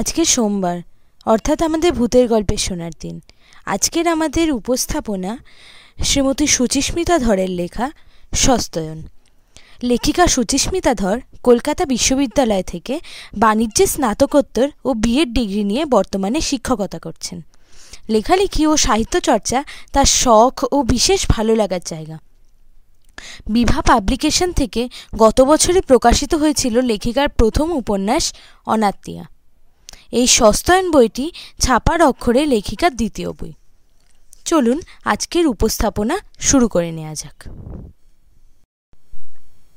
আজকে সোমবার, অর্থাৎ আমাদের ভূতের গল্পের শোনার দিন। আজকের আমাদের উপস্থাপনা শ্রীমতী সুচিস্মিতা ধরের লেখা সস্তয়ন। লেখিকা সুচিস্মিতা ধর কলকাতা বিশ্ববিদ্যালয় থেকে বাণিজ্যে স্নাতকোত্তর ও বিএড ডিগ্রি নিয়ে বর্তমানে শিক্ষকতা করছেন। লেখালেখি ও সাহিত্য চর্চা তার শখ ও বিশেষ ভালো লাগার জায়গা। বিভা পাবলিকেশন থেকে গত বছরে প্রকাশিত হয়েছিল লেখিকার প্রথম উপন্যাস অনাত্মীয়া। এই সস্তায়ন বইটি ছাপার অক্ষরে লেখিকার দ্বিতীয় বই। চলুন আজকের উপস্থাপনা শুরু করে নেওয়া যাক।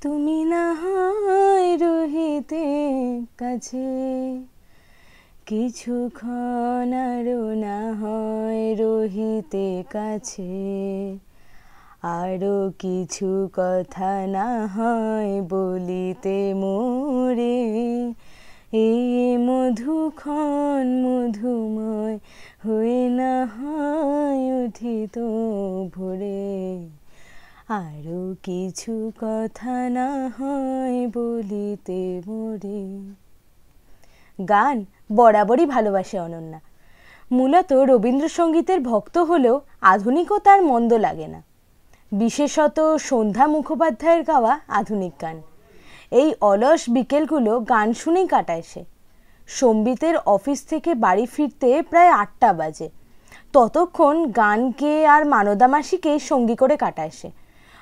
তুমি না হয় রহিতে কাছে, কিছুক্ষণ আরও না হয় রহিতে কাছে, আরও কিছু কথা না হয় বলিতে মোরে এই মধুক্ষণ মধুময় হয়ে না হয় উঠিত ভোরে আরও কিছু কথা না হয় বলিতে মোরে। গান বরাবরই ভালোবাসে অনন্যা। মূলত রবীন্দ্রসঙ্গীতের ভক্ত হলেও আধুনিকও তার মন্দ লাগে না। বিশেষত সন্ধ্যা মুখোপাধ্যায়ের গাওয়া আধুনিক গান। এই অলস বিকেলগুলো গান শুনেই কাটায় সে। সম্বিতের অফিস থেকে বাড়ি ফিরতে প্রায় আটটা বাজে। ততক্ষণ গানকে আর মানদামাসিকে সঙ্গী করে কাটায় সে।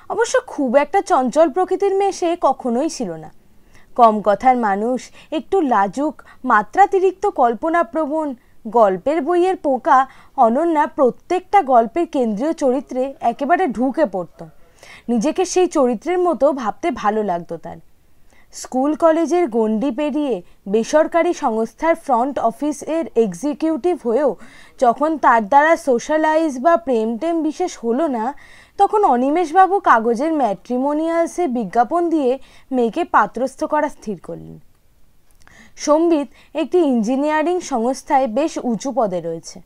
অবশ্য খুব একটা চঞ্চল প্রকৃতির মেয়ে সে কখনোই ছিল না। কম কথার মানুষ, একটু লাজুক, মাত্রাতিরিক্ত কল্পনাপ্রবণ, গল্পের বইয়ের পোকা, অনন্যা প্রত্যেকটা গল্পের কেন্দ্রীয় চরিত্রে একেবারে ঢুকে পড়ত। নিজেকে সেই চরিত্রের মতো ভাবতে ভালো লাগতো তার। স্কুল কলেজের গণ্ডি পেরিয়ে বেসরকারি সংস্থার ফ্রন্ট অফিসের এক্সিকিউটিভ হয়েও যখন তার দ্বারা সোশ্যালাইজ বা প্রেম টেম বিশেষ হলো না, তখন অনিমেষবাবু কাগজের ম্যাট্রিমোনিয়ালসে বিজ্ঞাপন দিয়ে মেয়েকে পাত্রস্থ করা স্থির করলেন। সম্বিত একটি ইঞ্জিনিয়ারিং সংস্থায় বেশ উঁচু পদে রয়েছে।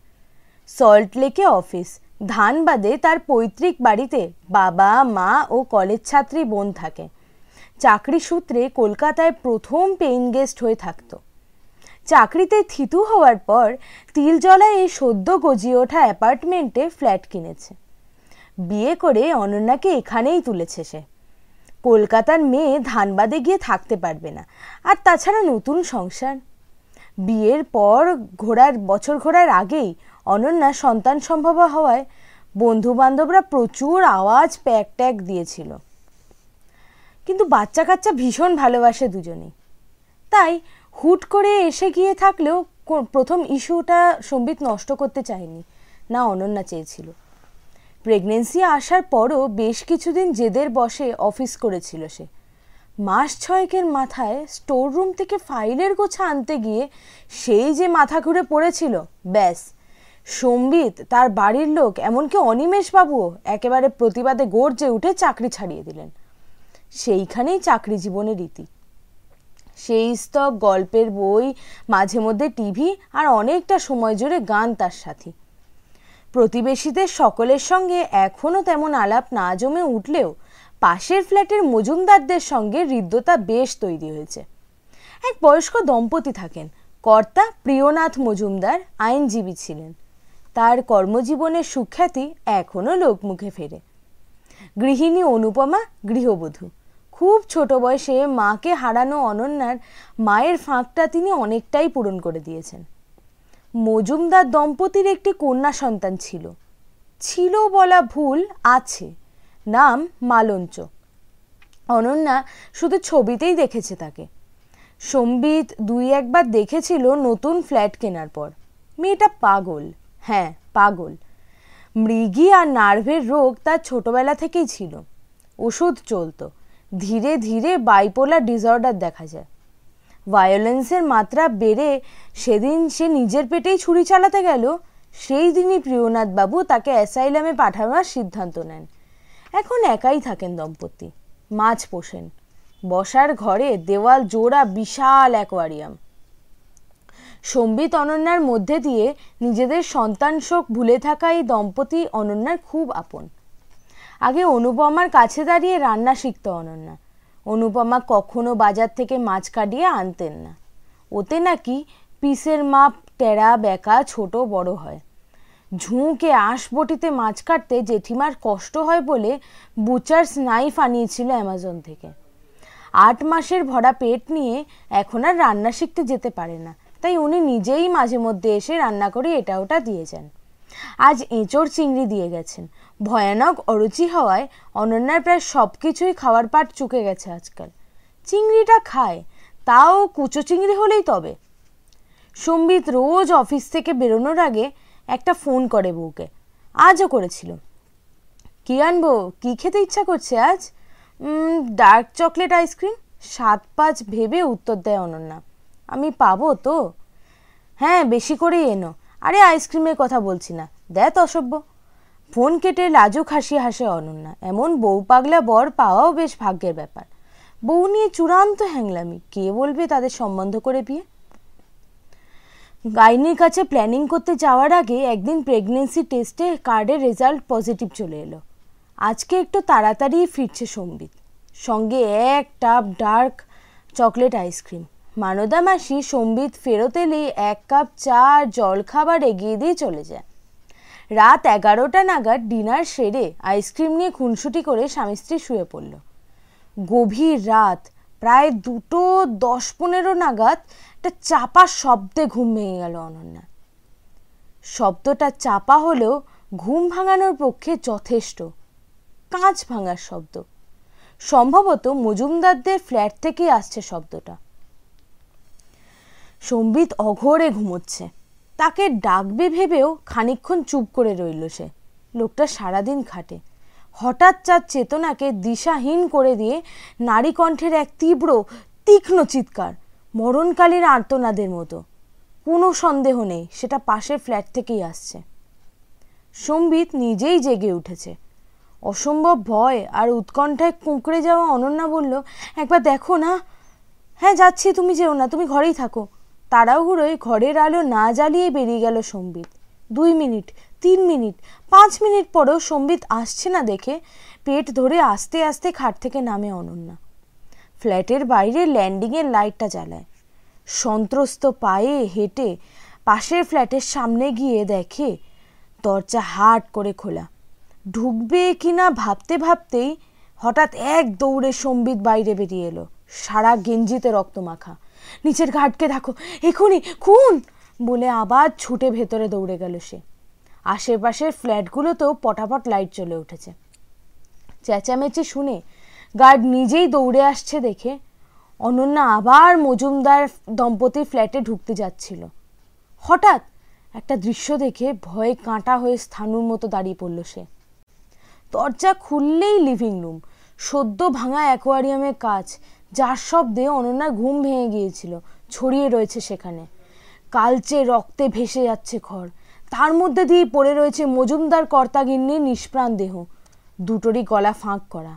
সল্ট লেকে অফিস, ধানবাদে তার পৈতৃক বাড়িতে বাবা, মা ও কলেজ ছাত্রী বোন থাকে। চাকরি সূত্রে কলকাতায় প্রথম পেইন গেস্ট হয়ে থাকত। চাকরিতে থিতু হওয়ার পর তিলজলায় এই সদ্য গজিয়ে ওঠা অ্যাপার্টমেন্টে ফ্ল্যাট কিনেছে। বিয়ে করে অনন্যাকে এখানেই তুলেছে সে। কলকাতার মেয়ে ধানবাদে গিয়ে থাকতে পারবে না, আর তাছাড়া নতুন সংসার। বিয়ের পর ঘোরার বছর ঘোরার আগেই অনন্যা সন্তান সম্ভব হওয়ায় বন্ধু বান্ধবরা প্রচুর আওয়াজ প্যাক ট্যাক দিয়েছিল। কিন্তু বাচ্চা কাচ্চা ভীষণ ভালোবাসে দুজনেই। তাই হুট করে এসে গিয়ে থাকলেও প্রথম ইস্যুটা সম্বিত নষ্ট করতে চায়নি, না অনন্যা চেয়েছিল। প্রেগনেন্সি আসার পরও বেশ কিছুদিন জেদের বসে অফিস করেছিল সে। মাস ছয়েকের মাথায় স্টোর রুম থেকে ফাইলের গোছা আনতে গিয়ে সেই যে মাথা ঘুরে পড়েছিল, ব্যাস। সম্বিত, তার বাড়ির লোক, এমনকি অনিমেষবাবুও একেবারে প্রতিবাদে গর্জে উঠে চাকরি ছাড়িয়ে দিলেন। সেইখানেই চাকরি জীবনের রীতি। সেই স্তক গল্পের বই, মাঝে মধ্যে টিভি আর অনেকটা সময় জুড়ে গান তার সাথী। প্রতিবেশীদের সকলের সঙ্গে এখনও তেমন আলাপ না জমে উঠলেও পাশের ফ্ল্যাটের মজুমদারদের সঙ্গে হৃদ্যতা বেশ তৈরি হয়েছে। এক বয়স্ক দম্পতি থাকেন, কর্তা প্রিয়নাথ মজুমদার, আইনজীবী ছিলেন। তার কর্মজীবনের সুখ্যাতি এখনও লোকমুখে ফেরে। গৃহিণী অনুপমা, গৃহবধূ। খুব ছোট বয়সে মাকে হারানো অনন্যার মায়ের ফাঁকটা তিনি অনেকটাই পূরণ করে দিয়েছেন। মজুমদার দম্পতির একটি কন্যা সন্তান ছিল। ছিল বলা ভুল আছে, নাম মালঞ্চ। অনন্যা শুধু ছবিতেই দেখেছে তাকে। সম্বিত দুই একবার দেখেছিল নতুন ফ্ল্যাট কেনার পর। মেয়েটা পাগল হ্যাঁ পাগল। মৃগী আর নার্ভের রোগ তার ছোটবেলা থেকেই ছিল। ওষুধ চলতো। ধীরে ধীরে বাইপোলার ডিসঅর্ডার দেখা যায়। ভায়োলেন্সের মাত্রা বেড়ে সেদিন সে নিজের পেটেই ছুরি চালাতে গেল, সেই দিনই প্রিয়নাথ বাবু তাকে অ্যাসাইলামে পাঠানোর সিদ্ধান্ত নেন। এখন একাই থাকেন দম্পতি, মাছ পোষেন। বসার ঘরে দেওয়াল জোড়া বিশাল অ্যাকোয়ারিয়াম সম্বিত অনন্যার মধ্যে দিয়ে নিজেদের সন্তান শোক ভুলে থাকা এই দম্পতি অনন্যার খুব আপন। আগে অনুপমার কাছে দাঁড়িয়ে রান্না শিখত অনন্যা। অনুপমা কখনো বাজার থেকে মাছ কাটিয়ে আনতেন না। ওতে নাকি পিসের মাপ, টেরা, বেকা, ছোট, বড় হয়। ঝুঁকে আঁশবটিতে মাছ কাটতে জেঠিমার কষ্ট হয় বলে বুচার্স নাইফ আনিয়েছিল অ্যামাজন থেকে। আট মাসের ভরা পেট নিয়ে এখন আর রান্না শিখতে যেতে পারে না। তাই উনি নিজেই মাঝে মধ্যে এসে রান্না করে এটা ওটা দিয়ে যান। আজ এঁচড় চিংড়ি দিয়ে গেছেন। ভয়ানক অরুচি হওয়ায় অনন্যার প্রায় সব কিছুই খাওয়ার পাট চুকে গেছে আজকাল। চিংড়িটা খায়, তাও কুচো চিংড়ি হলেই তবে। সম্বিত রোজ অফিস থেকে বেরোনোর আগে একটা ফোন করে বউকে। আজও করেছিল। কি আনব, কি খেতে ইচ্ছা করছে আজ? Dark chocolate ice cream? সাত পাঁচ ভেবে উত্তর দেয় অনন্যা। আমি পাবো তো? হ্যাঁ বেশি করেই এনো। আরে আইসক্রিমের কথা বলছি না। দেখ অসভ্য। ফোন কেটে লাজুক হাসি হাসে অনন্যা। এমন বউ পাগলা বর পাওয়াও বেশ ভাগ্যের ব্যাপার। বউ নিয়ে চূড়ান্ত হ্যাংলামি। কে বলবে তাদের সম্বন্ধ করে বিয়ে? গাইনির কাছে প্ল্যানিং করতে যাওয়ার আগে একদিন প্রেগনেন্সি টেস্টে কার্ডের রেজাল্ট পজিটিভ চলে এলো। আজকে একটু তাড়াতাড়ি ফিরছে সম্বিত। সঙ্গে এক টাপ ডার্ক চকলেট আইসক্রিম মানদা মাসি সম্বিত ফেরত এলেই এক কাপ চা আর জলখাবার এগিয়ে দিয়ে চলে যায়। রাত এগারোটা নাগাদ ডিনার সেরে আইসক্রিম নিয়ে খুনসুটি করে স্বামী স্ত্রী শুয়ে পড়ল। গভীর রাত, প্রায় দুটো দশ পনেরো নাগাদ একটা চাপা শব্দে ঘুম ভেঙে গেল অনন্যা। শব্দটা চাপা হলেও ঘুম ভাঙানোর পক্ষে যথেষ্ট। কাঁচ ভাঙার শব্দ। সম্ভবত মজুমদারদের ফ্ল্যাট থেকেই আসছে শব্দটা। সম্বিত অঘরে ঘুমোচ্ছে। তাকে ডাকবে ভেবেও খানিক্ষণ চুপ করে রইল সে। লোকটা সারাদিন খাটে। হঠাৎ চার চেতনাকে দিশাহীন করে দিয়ে নারী কণ্ঠের এক তীব্র, তীক্ষ্ণ চিৎকার মরণকালীর আর্তনাদের মতো। কোনো সন্দেহ নেই, সেটা পাশের ফ্ল্যাট থেকেই আসছে। সম্বিত নিজেই জেগে উঠেছে। অসম্ভব ভয় আর উৎকণ্ঠায় কুঁকড়ে যাওয়া অনন্যা বলল, একবার দেখো না। হ্যাঁ যাচ্ছি, তুমি যেও না, তুমি ঘরেই থাকো। তাড়াহুড়োয় ঘরের আলো না জ্বালিয়ে বেরিয়ে গেল সম্বিত। দুই মিনিট, তিন মিনিট, পাঁচ মিনিট পরেও সম্বিত আসছে না দেখে পেট ধরে আস্তে আস্তে খাট থেকে নামে অনন্যা। ফ্ল্যাটের বাইরে ল্যান্ডিংয়ের লাইটটা জ্বালায়। সন্ত্রস্ত পায়ে হেঁটে পাশের ফ্ল্যাটের সামনে গিয়ে দেখে দরজা হাট করে খোলা। ঢুকবে কিনা ভাবতে ভাবতেই হঠাৎ এক দৌড়ে সম্বিত বাইরে বেরিয়ে এলো। সারা গেঞ্জিতে রক্ত মাখা নিচের ঘাটকে দেখো। এখনই খুন! বলে আবার ছুটে ভেতরে দৌড়ে গেল সে। আশেপাশের ফ্ল্যাটগুলোতেও পটাপট লাইট চলে উঠেছে। চেঁচামেচি শুনে গার্ড নিজেই দৌড়ে আসছে দেখে অনন্যা আবার মজুমদার দম্পতির ফ্ল্যাটে ঢুকতে যাচ্ছিল। হঠাৎ একটা দৃশ্য দেখে ভয়ে কাঁটা হয়ে স্থানুর মতো দাঁড়িয়ে পড়ল সে। দরজা খুললেই লিভিং রুম, সদ্য ভাঙা অ্যাকোয়ারিয়ামের কাজ যার শব্দে অনন্যার ঘুম ভেঙে গিয়েছিল, ছড়িয়ে রয়েছে সেখানে। কালচে রক্তে ভেসে যাচ্ছে ঘর তার মধ্যে দিয়ে পড়ে রয়েছে মজুমদার কর্তাগিন্নির নিষ্প্রাণ দেহ। দুটোরই গলা ফাঁক করা।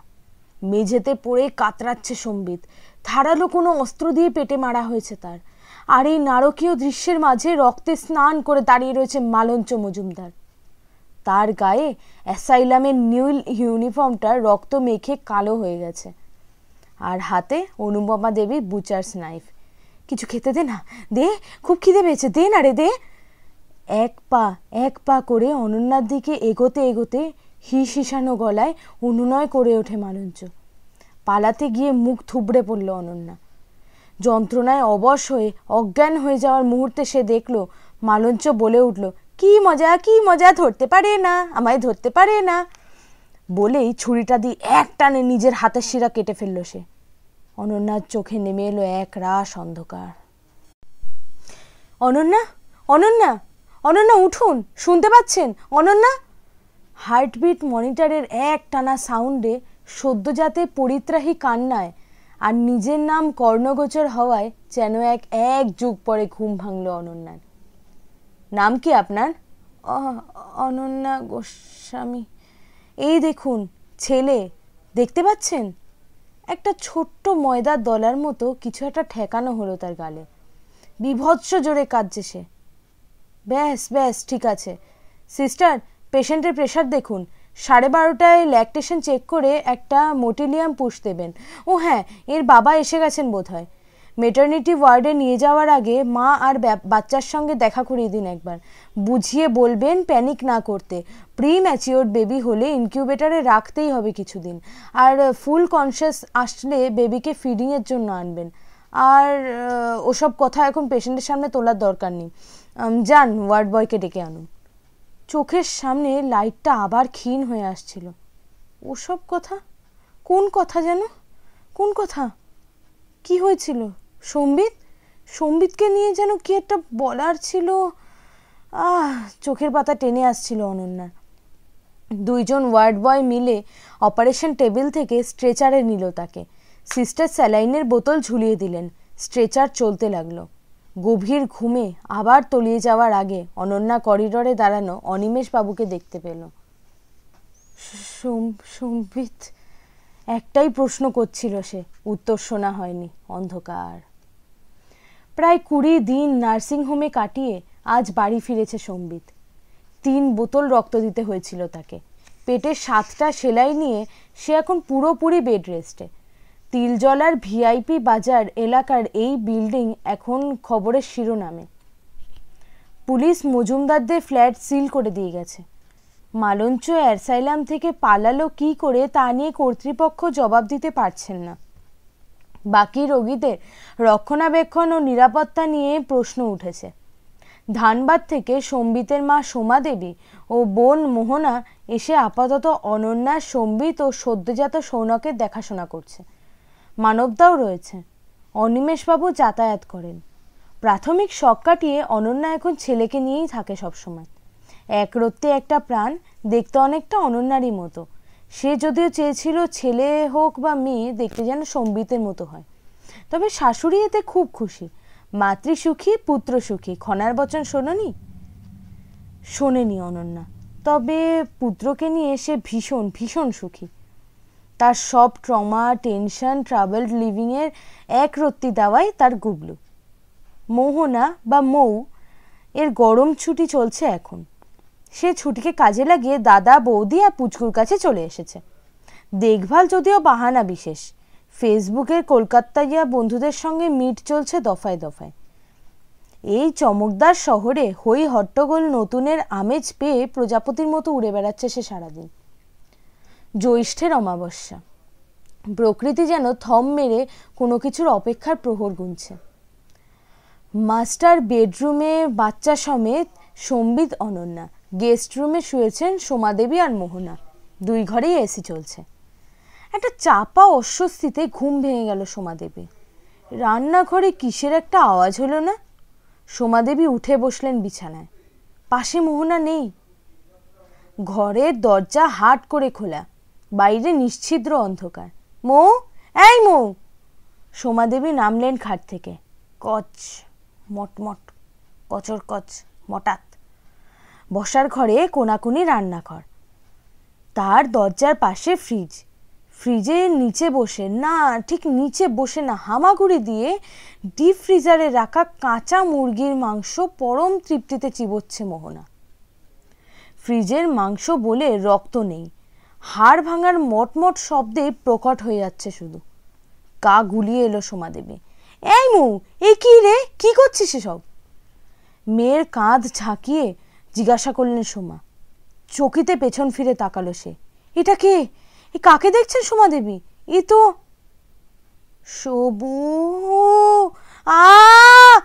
মেঝেতে পড়ে কাতরাচ্ছে সম্বিত। ধারালো কোনো অস্ত্র দিয়ে পেটে মারা হয়েছে তার। আর এই নারকীয় দৃশ্যের মাঝে রক্তে স্নান করে দাঁড়িয়ে রয়েছে মালঞ্চ মজুমদার। তার গায়ে অ্যাসাইলামের নিউল ইউনিফর্মটা রক্ত মেখে কালো হয়ে গেছে। আর হাতে অনুপমা দেবীর বুচার্স নাইফ কিছু খেতে দে না, দে, খুব খিদে পেয়েছে, দে না রে, দে। এক পা এক পা করে অনন্যার দিকে এগোতে এগোতে হিস হিসানো গলায় অনুনয় করে ওঠে মালঞ্চ। পালাতে গিয়ে মুখ থুবড়ে পড়ল অনন্যা। যন্ত্রণায় অবশ হয়ে, অজ্ঞান হয়ে যাওয়ার মুহূর্তে সে দেখল, মালঞ্চ বলে উঠল, কি মজা কি মজা, ধরতে পারে না, আমায় ধরতে পারে না। বলেই ছুরিটা দিয়ে এক টানে নিজের হাতের শিরা কেটে ফেলল সে। অনন্যার চোখে নেমে এলো এক রাস অন্ধকার। অনন্যা অনন্যা অনন্যা উঠুন, শুনতে পাচ্ছেন? অনন্যা? হার্টবিট মনিটরের এক টানা সাউন্ডে সদ্যজাতে পরিত্রাহী কান্নায় আর নিজের নাম কর্ণগোচর হওয়ায় যেন এক এক যুগ পরে ঘুম ভাঙল অনন্যার। নাম কি আপনার? অনন্যা গোস্বামী। এই দেখুন, ছেলে, দেখতে পাচ্ছেন? একটা ছোট্ট ময়দার দলার মতো কিছু একটা ঠেকানো হলো তার গালে। বিভৎস জোরে কাঁদছে সে। ব্যাস ব্যাস, ঠিক আছে। সিস্টার, পেশেন্টের প্রেশার দেখুন। সাড়ে বারোটায় ল্যাকটেশন চেক করে একটা মোটিলিয়াম পুষ দেবেন। ও হ্যাঁ এর বাবা এসে গেছেন বোধ হয় মেটার্নিটি ওয়ার্ডে নিয়ে যাওয়ার আগে মা আর বাচ্চার সঙ্গে দেখা করিয়ে দিন একবার। বুঝিয়ে বলবেন প্যানিক না করতে। প্রি ম্যাচিওর বেবি হলে ইনকিউবেটারে রাখতেই হবে কিছুদিন। আর ফুল কনসিয়াস আসলে বেবিকে ফিডিংয়ের জন্য আনবেন। আর ওসব কথা এখন পেশেন্টের সামনে তোলার দরকার নেই। যান ওয়ার্ড বয়কে ডেকে আনুন। চোখের সামনে লাইটটা আবার ক্ষীণ হয়ে আসছিল। ওসব কথা? কোন কথা যেন? কোন কথা? কি হয়েছিল? সম্বিত? সম্বিতকে নিয়ে যেন কি একটা বলার ছিল? আহ, চোখের পাতা টেনে আসছিল অনন্যার। দুইজন ওয়ার্ড বয় মিলে অপারেশন টেবিল থেকে স্ট্রেচারে নিল তাকে। সিস্টার স্যালাইনের বোতল ঝুলিয়ে দিলেন। স্ট্রেচার চলতে লাগল। গভীর ঘুমে আবার তলিয়ে যাওয়ার আগে অনন্যা করিডরে দাঁড়ানো অনিমেষ বাবুকে দেখতে পেল। সম্বিত? একটাই প্রশ্ন করছিল সে। উত্তর শোনা হয়নি। অন্ধকার। প্রায় কুড়ি দিন নার্সিংহোমে কাটিয়ে আজ বাড়ি ফিরেছে সম্বিত। তিন বোতল রক্ত দিতে হয়েছিল তাকে। পেটে সাতটা সেলাই নিয়ে সে এখন পুরোপুরি বেড রেস্টে। তিলজলার ভিআইপি বাজার এলাকার এই বিল্ডিং এখন খবরের শিরোনামে। পুলিশ মজুমদারদের ফ্ল্যাট সিল করে দিয়ে গেছে। মালঞ্চ অ্যারসাইলাম থেকে পালালো কি করে তা নিয়ে কর্তৃপক্ষ জবাব দিতে পারছেন না। বাকি রোগীদের রক্ষণাবেক্ষণ ও নিরাপত্তা নিয়ে প্রশ্ন উঠেছে। ধানবাদ থেকে সম্বিতের মা সোমা দেবী ও বোন মোহনা এসে আপাতত অনন্যার সম্বিত ও সদ্যজাত সৌনকের দেখাশোনা করছে। মানবদাও রয়েছে। অনিমেষবাবু যাতায়াত করেন। প্রাথমিক শখ কাটিয়ে অনন্যা এখন ছেলেকে নিয়েই থাকে সবসময়। এক রত্তে একটা প্রাণ, দেখতে অনেকটা অনন্যারই মতো। সে যদিও চেয়েছিল ছেলে হোক বা মেয়ে দেখতে যেন সম্বিতের মতো হয়। তবে শাশুড়ি এতে খুব খুশি। মাতৃসুখী পুত্র সুখী। খনার বচন শোনি শোনেনি অনন্যা। তবে পুত্রকে নিয়ে সে ভীষণ ভীষণ সুখী। তার সব ট্রমা, টেনশন, ট্রাভেলড লিভিংয়ের এক রত্তি দেওয়াই তার গুবলু। মোহনা বা মৌ, এর গরম ছুটি চলছে এখন। সে ছুটিকে কাজে লাগিয়ে দাদা, বৌদি আর পুচকুর কাছে চলে এসেছে। দেখভাল যদিও বাহানা বিশেষ। ফেসবুকের কলকাতাইয়া বন্ধুদের সঙ্গে মিট চলছে দফায় দফায়। এই চমকদার শহরে হই হট্টগোল নতুনের আমেজ পেয়ে প্রজাপতির মতো উড়ে বেড়াচ্ছে সে সারাদিন। জ্যৈষ্ঠের অমাবস্যা। প্রকৃতি যেন থম মেরে কোনো কিছুর অপেক্ষার প্রহর গুনছে। মাস্টার বেডরুমে বাচ্চা সমেত সম্বিত অনন্যা। গেস্ট রুমে শুয়েছেন সোমাদেবী আর মোহনা। দুই ঘরেই এসি চলছে। একটা চাপা অস্বস্তিতে ঘুম ভেঙে গেল সোমাদেবী। রান্নাঘরে কিসের একটা আওয়াজ হলো না? সোমাদেবী উঠে বসলেন বিছানায়। পাশে মোহনা নেই। ঘরের দরজা হাট করে খোলা। বাইরে নিশ্ছিদ্র অন্ধকার। মৌ, এই মৌ! সোমাদেবী নামলেন খাট থেকে। কচ, মটমট, কচর কচ, মটাত। বসার ঘরে কোনাকুনি রান্নাঘর। তার দরজার পাশে ফ্রিজ। ফ্রিজের নিচে বসে না, ঠিক নিচে বসে না, হামাগুড়ি দিয়ে ডিপ ফ্রিজারে রাখা কাঁচা মুরগির মাংস পরম তৃপ্তিতে চিবোচ্ছে মোহনা। ফ্রিজের মাংস বলে রক্ত নেই। হাড় ভাঙার মটমট শব্দে প্রকট হয়ে যাচ্ছে শুধু। গা গুলিয়ে এলো সোমা দেবী এই মু এ কি রে? কি করছিস সব মেয়ের কাঁধ ঝাঁকিয়ে জিজ্ঞাসা করলেন সোমা। চকিতে পেছন ফিরে তাকালো সে। এটা কে? এ কাকে দেখছেন সোমা দেবী? এ তো সবু, আ!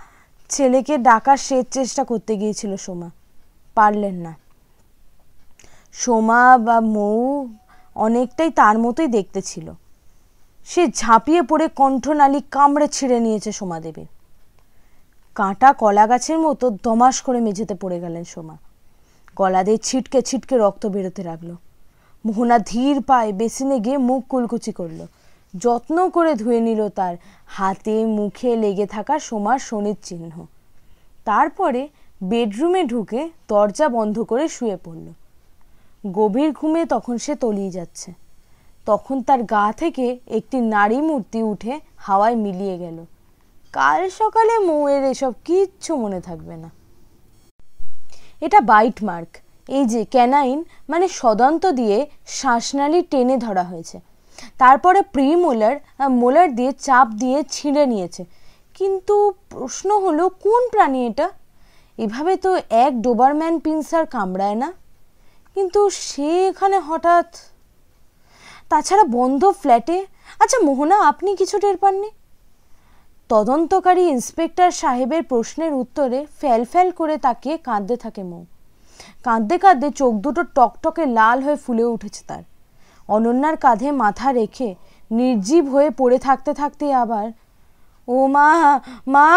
ছেলেকে ডাকার শেষ চেষ্টা করতে গিয়েছিল সোমা। পারলেন না। সোমা বা মৌ অনেকটাই তার মতোই দেখতে ছিল। সে ঝাঁপিয়ে পড়ে কণ্ঠনালী কামড়ে ছিঁড়ে নিয়েছে সোমা দেবীর। কাঁটা কলা গাছের মতো দমাস করে মেঝেতে পড়ে গেলেন সোমা। গলা দিয়ে ছিটকে ছিটকে রক্ত বেরোতে লাগল। মোহনা ধীর পায়ে বেসিনে গিয়ে মুখ কুলকুচি করল। যত্ন করে ধুয়ে নিল তার হাতে মুখে লেগে থাকা সোমার শনির চিহ্ন। তারপরে বেডরুমে ঢুকে দরজা বন্ধ করে শুয়ে পড়ল। গভীর ঘুমে তখন সে তলিয়ে যাচ্ছে। তখন তার গা থেকে একটি নারী মূর্তি উঠে হাওয়ায় মিলিয়ে গেল। কাল সকালে মৌয়ের এসব কিচ্ছু মনে থাকবে না। এটা বাইট মার্ক। এই যে ক্যানাইন মানে সদন্ত দিয়ে শ্বাসনালী টেনে ধরা হয়েছে। তারপরে প্রি মোলার মোলার দিয়ে চাপ দিয়ে ছিঁড়ে নিয়েছে। কিন্তু প্রশ্ন হলো, কোন প্রাণী এটা? এভাবে তো এক ডোবারম্যান পিন্সার কামড়ায় না। কিন্তু সে এখানে হঠাৎ। তাছাড়া বন্ধ ফ্ল্যাটে? আচ্ছা মোহনা, আপনি কিছু টের পাননি? তদন্তকারী ইন্সপেক্টর সাহেবের প্রশ্নের উত্তরে ফ্যাল ফ্যাল করে তাকিয়ে কাঁদতে থাকে মৌ। কাঁদতে কাঁদতে চোখ দুটো টকটকে লাল হয়ে ফুলে উঠেছে তার। অনন্যার কাঁধে মাথা রেখে নির্জীব হয়ে পড়ে থাকতে থাকতে আবার, ও মা মা!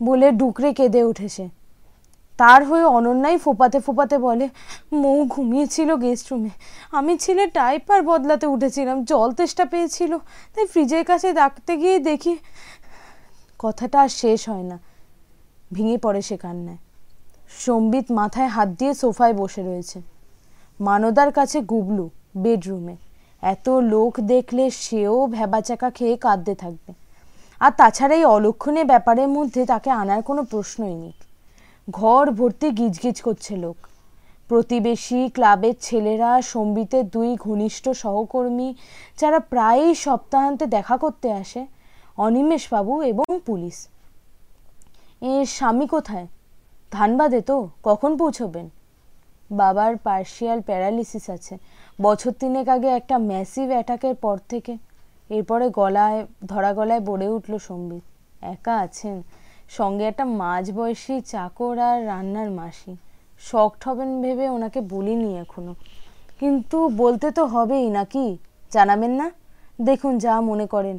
বলে ডুকরে কেঁদে উঠেছে তার হয়ে অনন্যাই ফোপাতে ফোপাতে বলে, মৌ ঘুমিয়েছিল গেস্ট রুমে। আমি ছেলে টাইপার বদলাতে উঠেছিলাম, জল তেষ্টা পেয়েছিল। তাই ফ্রিজের কাছে ডাকতে গিয়ে দেখি কথাটা আর শেষ হয় না। ভেঙে পড়ে সে কান্নায়। সম্বিত মাথায় হাত দিয়ে সোফায় বসে রয়েছে। মানদার কাছে গুবলু বেডরুমে। এত লোক দেখলে সেও ভেবাচাকা খেয়ে কাঁদতে থাকবে। আর তাছাড়া এই অলক্ষণে ব্যাপারের মধ্যে তাকে আনার কোনো প্রশ্নই নেই। ঘর ভর্তি গিজগিজ করছে লোক। প্রতিবেশী, ক্লাবের ছেলেরা, সম্বিতের দুই ঘনিষ্ঠ সহকর্মী যারা প্রায়ই সপ্তাহান্তে দেখা করতে আসে অনিমেষবাবু এবং পুলিশ। এর স্বামী কোথায়? ধানবাদে তো, কখন পৌঁছবেন? বাবার পার্শিয়াল প্যারালিসিস আছে। বছর তিনেক আগে একটা ম্যাসিভ অ্যাটাকের পর থেকে। এরপরে গলায়, ধরা গলায় বড়ে উঠল সম্বিত। একা আছেন? সঙ্গে একটা মাঝ বয়সী চাকর আর রান্নার মাসি। শখ হবেন ভেবে ওনাকে বলিনি এখনও। কিন্তু বলতে তো হবেই নাকি? জানাবেন না? দেখুন যা মনে করেন।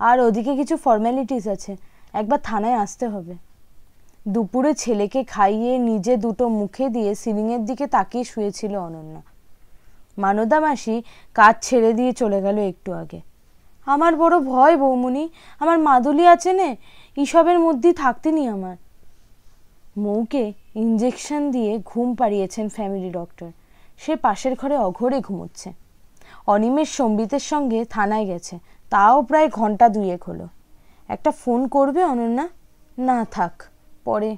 আর ওদিকে কিছু ফর্ম্যালিটিস আছে। একবার থানায় আসতে হবে। দুপুরে ছেলেকে খাইয়ে নিজে দুটো মুখে দিয়ে সিলিংয়ের দিকে তাকিয়ে শুয়েছিল অনন্যা। মানদা মাসি কাজ ছেড়ে দিয়ে চলে গেল একটু আগে। আমার বড় ভয় বৌমনি, আমার মাদুলি আছে নে ইসবের মধ্যেই থাকতেনি আমার। মৌকে ইঞ্জেকশন দিয়ে ঘুম পাড়িয়েছেন ফ্যামিলি ডক্টর সে পাশের ঘরে অঘরে ঘুমোচ্ছে। অনিমেষ সম্বিতের সঙ্গে থানায় গেছে। তাও প্রায় ঘণ্টা দুয়েক হলো। একটা ফোন করবে অনন্যা? না থাক, পরে।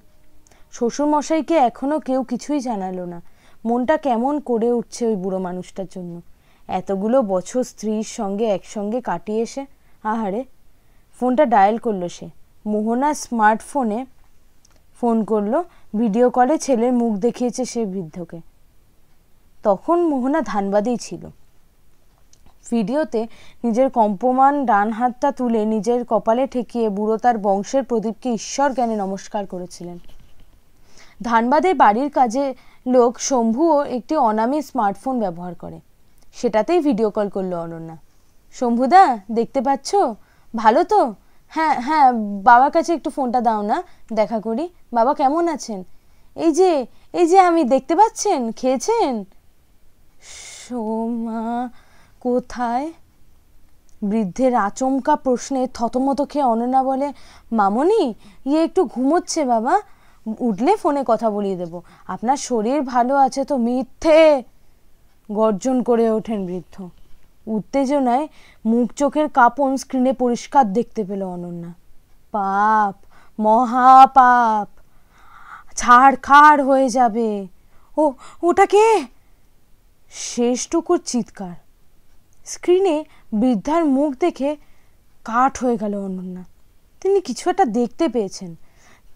শ্বশুরমশাইকে এখনও কেউ কিছুই জানালো না। মনটা কেমন করে উঠছে ওই বুড়ো মানুষটার জন্য। এতগুলো বছর স্ত্রীর সঙ্গে একসঙ্গে কাটিয়ে এসে, আহারে। ফোনটা ডায়াল করল সে। মোহনা স্মার্টফোনে ফোন করল। ভিডিও কলে ছেলের মুখ দেখিয়েছে সে বৃদ্ধকে। তখন মোহনা ধানবাদেই ছিল। ভিডিওতে নিজের কম্পমান ডান হাতটা তুলে নিজের কপালে ঠেকিয়ে বুড়ো তার বংশের প্রদীপকে ঈশ্বর জ্ঞানে নমস্কার করেছিলেন। ধানবাদের বাড়ির কাজে লোক শম্ভুও একটি অনামী স্মার্টফোন ব্যবহার করে। সেটাতেই ভিডিও কল করল অনন্যা। শম্ভুদা, দেখতে পাচ্ছ? ভালো তো? হ্যাঁ হ্যাঁ বাবার কাছে একটু ফোনটা দাও না, দেখা করি। বাবা কেমন আছেন? এই যে এই যে আমি, দেখতে পাচ্ছেন? খেয়েছেন? সোমা কোথায়? বৃদ্ধের আচমকা প্রশ্নে থতমত খেয়ে অনন্যা বলে, মামনি ইয়ে একটু ঘুমোচ্ছে বাবা। উঠলে ফোনে কথা বলিয়ে দেব। আপনার শরীর ভালো আছে তো মিথ্যে! গর্জন করে ওঠেন বৃদ্ধ। উত্তেজনায় মুখ চোখের কাপন স্ক্রিনে পরিষ্কার দেখতে পেল অনন্যা। পাপ, মহাপাপ। ছাড় খাড় হয়ে যাবে। ও ওটাকে শেষটুকুর চিৎকার। স্ক্রিনে বৃদ্ধার মুখ দেখে কাঠ হয়ে গেল অনন্যা। তিনি কিছু একটা দেখতে পেয়েছেন।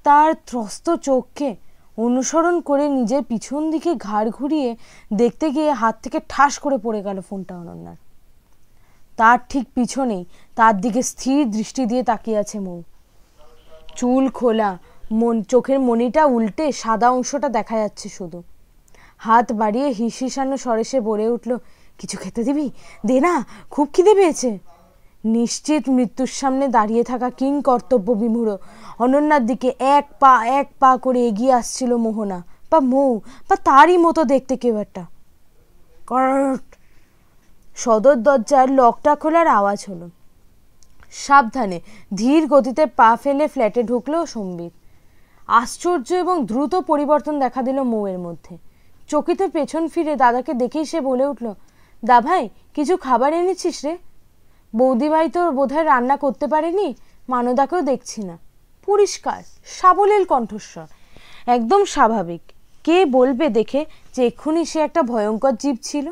তার ত্রস্ত চোখকে অনুসরণ করে নিজের পিছন দিকে ঘাড় ঘুরিয়ে দেখতে গিয়ে হাত থেকে ঠাস করে পড়ে গেল ফোনটা অনন্যার। তার ঠিক পিছনেই তার দিকে স্থির দৃষ্টি দিয়ে তাকিয়ে আছে মৌ। চুল খোলা, মন চোখের মনিটা উল্টে সাদা অংশটা দেখা যাচ্ছে শুধু। হাত বাড়িয়ে হিস হিসানো সরেসে বলে উঠল কিছু খেতে দিবি? দে না, খুব খিদে পেয়েছে। নিশ্চিত মৃত্যুর সামনে দাঁড়িয়ে থাকা কিং কর্তব্য বিমূঢ়। অনন্যার দিকে এক পা এক পা করে এগিয়ে আসছিল মোহনা। বা মৌ, বা তারই মতো দেখতে কেউ একটা। সদর দরজার লকটা খোলার আওয়াজ হলো। সাবধানে, ধীর গতিতে পা ফেলে ফ্ল্যাটে ঢুকলো সম্বিত। আশ্চর্য এবং দ্রুত পরিবর্তন দেখা দিল মৌয়ের মধ্যে। চকিতে পেছন ফিরে দাদাকে দেখেই সে বলে উঠল দা ভাই, কিছু খাবার এনেছিস রে? বৌদি ভাই তো বোধহয় রান্না করতে পারেনি, মানদাকেও দেখছি না। পরিষ্কার, সাবলীল কণ্ঠস্বর। একদম স্বাভাবিক। কে বলবে দেখে যে এক্ষুনি সে একটা ভয়ঙ্কর জীব ছিল?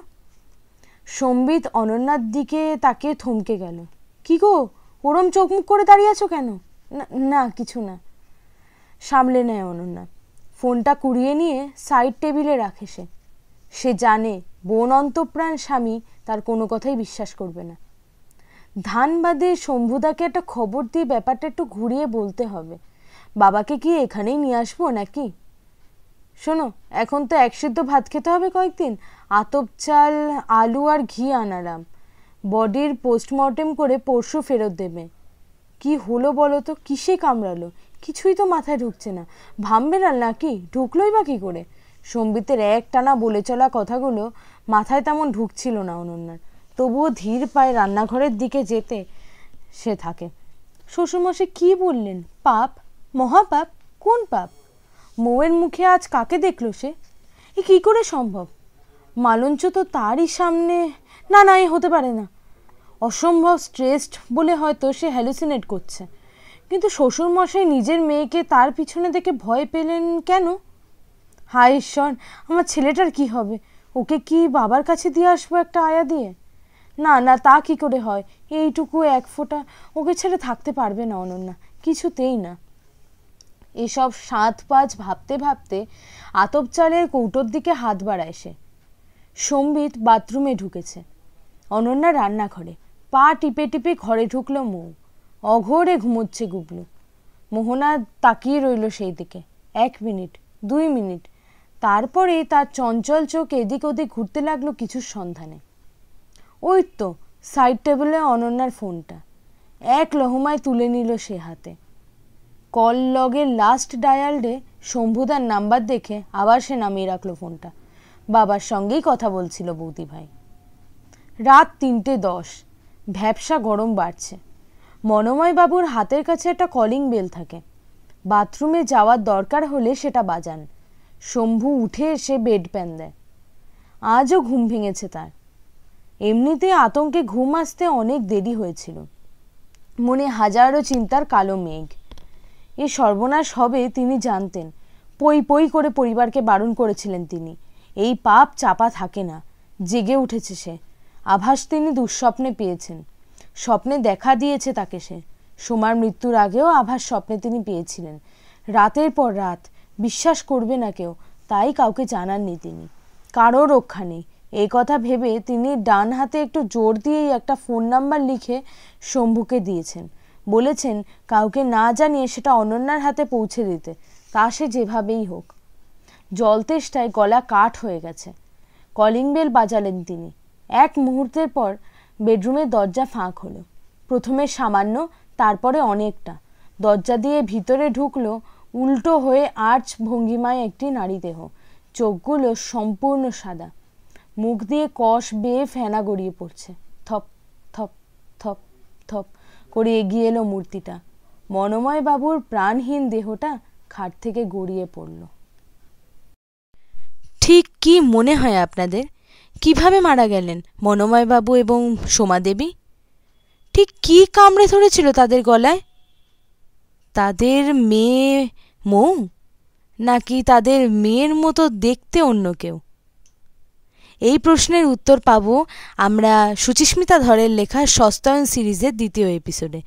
সম্বিত অনন্যার দিকে তাকে থমকে গেল। কি গো, ওরম চোখ মুখ করে দাঁড়িয়ে আছো কেন? না কিছু না। সামলে নেয় অনন্যা। ফোনটা কুড়িয়ে নিয়ে সাইড টেবিলে রাখে সে। সে জানে বোন অন্তপ্রাণ স্বামী তার কোনো কথাই বিশ্বাস করবে না। ধানবাদে শম্ভুদাকে একটা খবর দিয়ে ব্যাপারটা একটু ঘুরিয়ে বলতে হবে। বাবাকে কি এখানেই নিয়ে আসব নাকি? শোনো, এখন তো এক সিদ্ধ ভাত খেতে হবে কয়েকদিন। আতপ চাল, আলু আর ঘি আনারাম বডির পোস্টমর্টেম করে পরশু ফেরত দেবে। কি হলো বলো তো? কিসে কামড়ালো? কিছুই তো মাথায় ঢুকছে না। ভামবেড়াল নাকি? ঢুকলোই বা কী করে? সম্বিতের এক টানা বলে চলা কথাগুলো মাথায় তেমন ঢুকছিল না অনন্যার। তবুও ধীর পায়ে রান্নাঘরের দিকে যেতে সে থাকে। শ্বশুরমশাই কি বললেন? পাপ? মহাপাপ? কোন পাপ? মৌয়ের মুখে আজ কাকে দেখল সে? এ কী করে সম্ভব? মালঞ্চ তো তারই সামনে। না না, এ হতে পারে না। অসম্ভব স্ট্রেসড বলে হয়তো সে হ্যালুসিনেট করছে। কিন্তু শ্বশুরমশাই নিজের মেয়েকে তার পিছনে দেখে ভয় পেলেন কেন? হায় ঈশ্বর, আমার ছেলেটার কি হবে? ওকে কি বাবার কাছে দিয়ে আসব একটা আয়া দিয়ে? না না, তা কি করে হয়? এইটুকু এক ফোঁটা। ওকে ছেড়ে থাকতে পারবে না অনন্যা, কিছুতেই না। এসব সাত পাঁচ ভাবতে ভাবতে আতপ চালের কৌটোর দিকে হাত বাড়ায় সে। সম্বিত বাথরুমে ঢুকেছে। অনন্যা রান্নাঘরে, পা টিপে টিপে ঘরে ঢুকলো মৌ। অঘরে ঘুমোচ্ছে গুবলু। মোহনা তাকিয়ে রইল সেই দিকে। এক মিনিট, দুই মিনিট তারপরে তার চঞ্চল চোখ এদিক ওদিক ঘুরতে লাগল কিছুর সন্ধানে। ওই তো সাইড টেবিলে অনন্যার ফোনটা। এক লহমায় তুলে নিল সে হাতে। কল লগের লাস্ট ডায়ালডে শম্ভুদার নাম্বার দেখে আবার সে নামিয়ে রাখল ফোনটা। বাবার সঙ্গেই কথা বলছিল বৌদি ভাই। রাত তিনটে দশ, ভ্যাবসা গরম বাড়ছে। মনোময় বাবুর হাতের কাছে একটা কলিং বেল থাকে। বাথরুমে যাওয়ার দরকার হলে সেটা বাজান। শম্ভু উঠে এসে বেড প্যান দেয়। আজও ঘুম ভেঙেছে তার। এমনিতে আতঙ্কে ঘুম আসতে অনেক দেরি হয়েছিল। মনে হাজারো চিন্তার কালো মেঘ। এ সর্বনাশ হবে তিনি জানতেন। পই পই করে পরিবারকে বারণ করেছিলেন তিনি। এই পাপ চাপা থাকে না, জেগে উঠেছে সে। আভাস তিনি দুঃস্বপ্নে পেয়েছেন। স্বপ্নে দেখা দিয়েছে তাকে সে। সোমার মৃত্যুর আগেও আভাস স্বপ্নে তিনি পেয়েছিলেন। রাতের পর রাত বিশ্বাস করবে না কেউ, তাই কাউকে জানাননি তিনি। কারও রক্ষা নেই। এই কথা ভেবে তিনি ডান হাতে একটু জোর দিয়েই একটা ফোন নাম্বার লিখে শম্ভুকে দিয়েছেন। বলেছেন, কাউকে না জানিয়ে সেটা অনন্যার হাতে পৌঁছে দিতে। তা সে যেভাবেই হোক। জলতেষ্টায় গলা কাঠ হয়ে গেছে। কলিং বেল বাজালেন তিনি। এক মুহূর্তের পর বেডরুমের দরজা ফাঁক হলো। প্রথমে সামান্য, তারপরে অনেকটা। দরজা দিয়ে ভিতরে ঢুকলো উল্টো হয়ে আর্চ ভঙ্গিমায় একটি নারী দেহ। চোখগুলো সম্পূর্ণ সাদা। মুখ দিয়ে কষ বেয়ে ফেনা গড়িয়ে পড়ছে। থপ থপ থপ থপ করে এগিয়ে এলো মূর্তিটা। মনোময় বাবুর প্রাণহীন দেহটা খাট থেকে গড়িয়ে পড়ল। ঠিক কি মনে হয় আপনাদের? কীভাবে মারা গেলেন মনোময় বাবু এবং সোমাদেবী? ঠিক কি কামড়ে ধরেছিল তাদের গলায়? তাদের মেয়ে মৌ, নাকি তাদের মেয়ের মতো দেখতে অন্য কেউ? এই প্রশ্নের উত্তর পাব আমরা সুচিস্মিতা ধরের লেখা সস্তায়ন সিরিজের দ্বিতীয় এপিসোডে।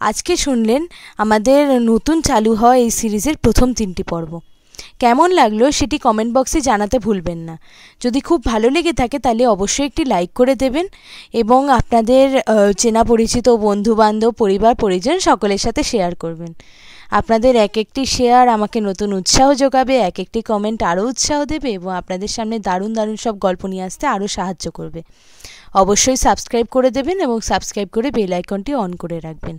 আজকে শুনলেন আমাদের নতুন চালু হওয়া এই সিরিজের প্রথম তিনটি পর্ব। কেমন লাগল সেটি কমেন্ট বক্সে জানাতে ভুলবেন না। যদি খুব ভালো লেগে থাকে তাহলে অবশ্যই একটি লাইক করে দেবেন এবং আপনাদের চেনা পরিচিত বন্ধুবান্ধব, পরিবার, পরিজন সকলের সাথে শেয়ার করবেন। আপনাদের এক একটি শেয়ার আমাকে নতুন উৎসাহ যোগাবে এক একটি কমেন্ট আরও উৎসাহ দেবে এবং আপনাদের সামনে দারুণ দারুণ সব গল্প নিয়ে আসতে আরও সাহায্য করবে। অবশ্যই সাবস্ক্রাইব করে দেবেন এবং সাবস্ক্রাইব করে বেল আইকনটি অন করে রাখবেন।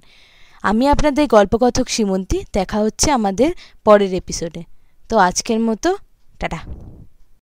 আমি আপনাদের গল্পকথক সীমন্তী দেখা হচ্ছে আমাদের পরের এপিসোডে তো আজকের মতো, টাটা।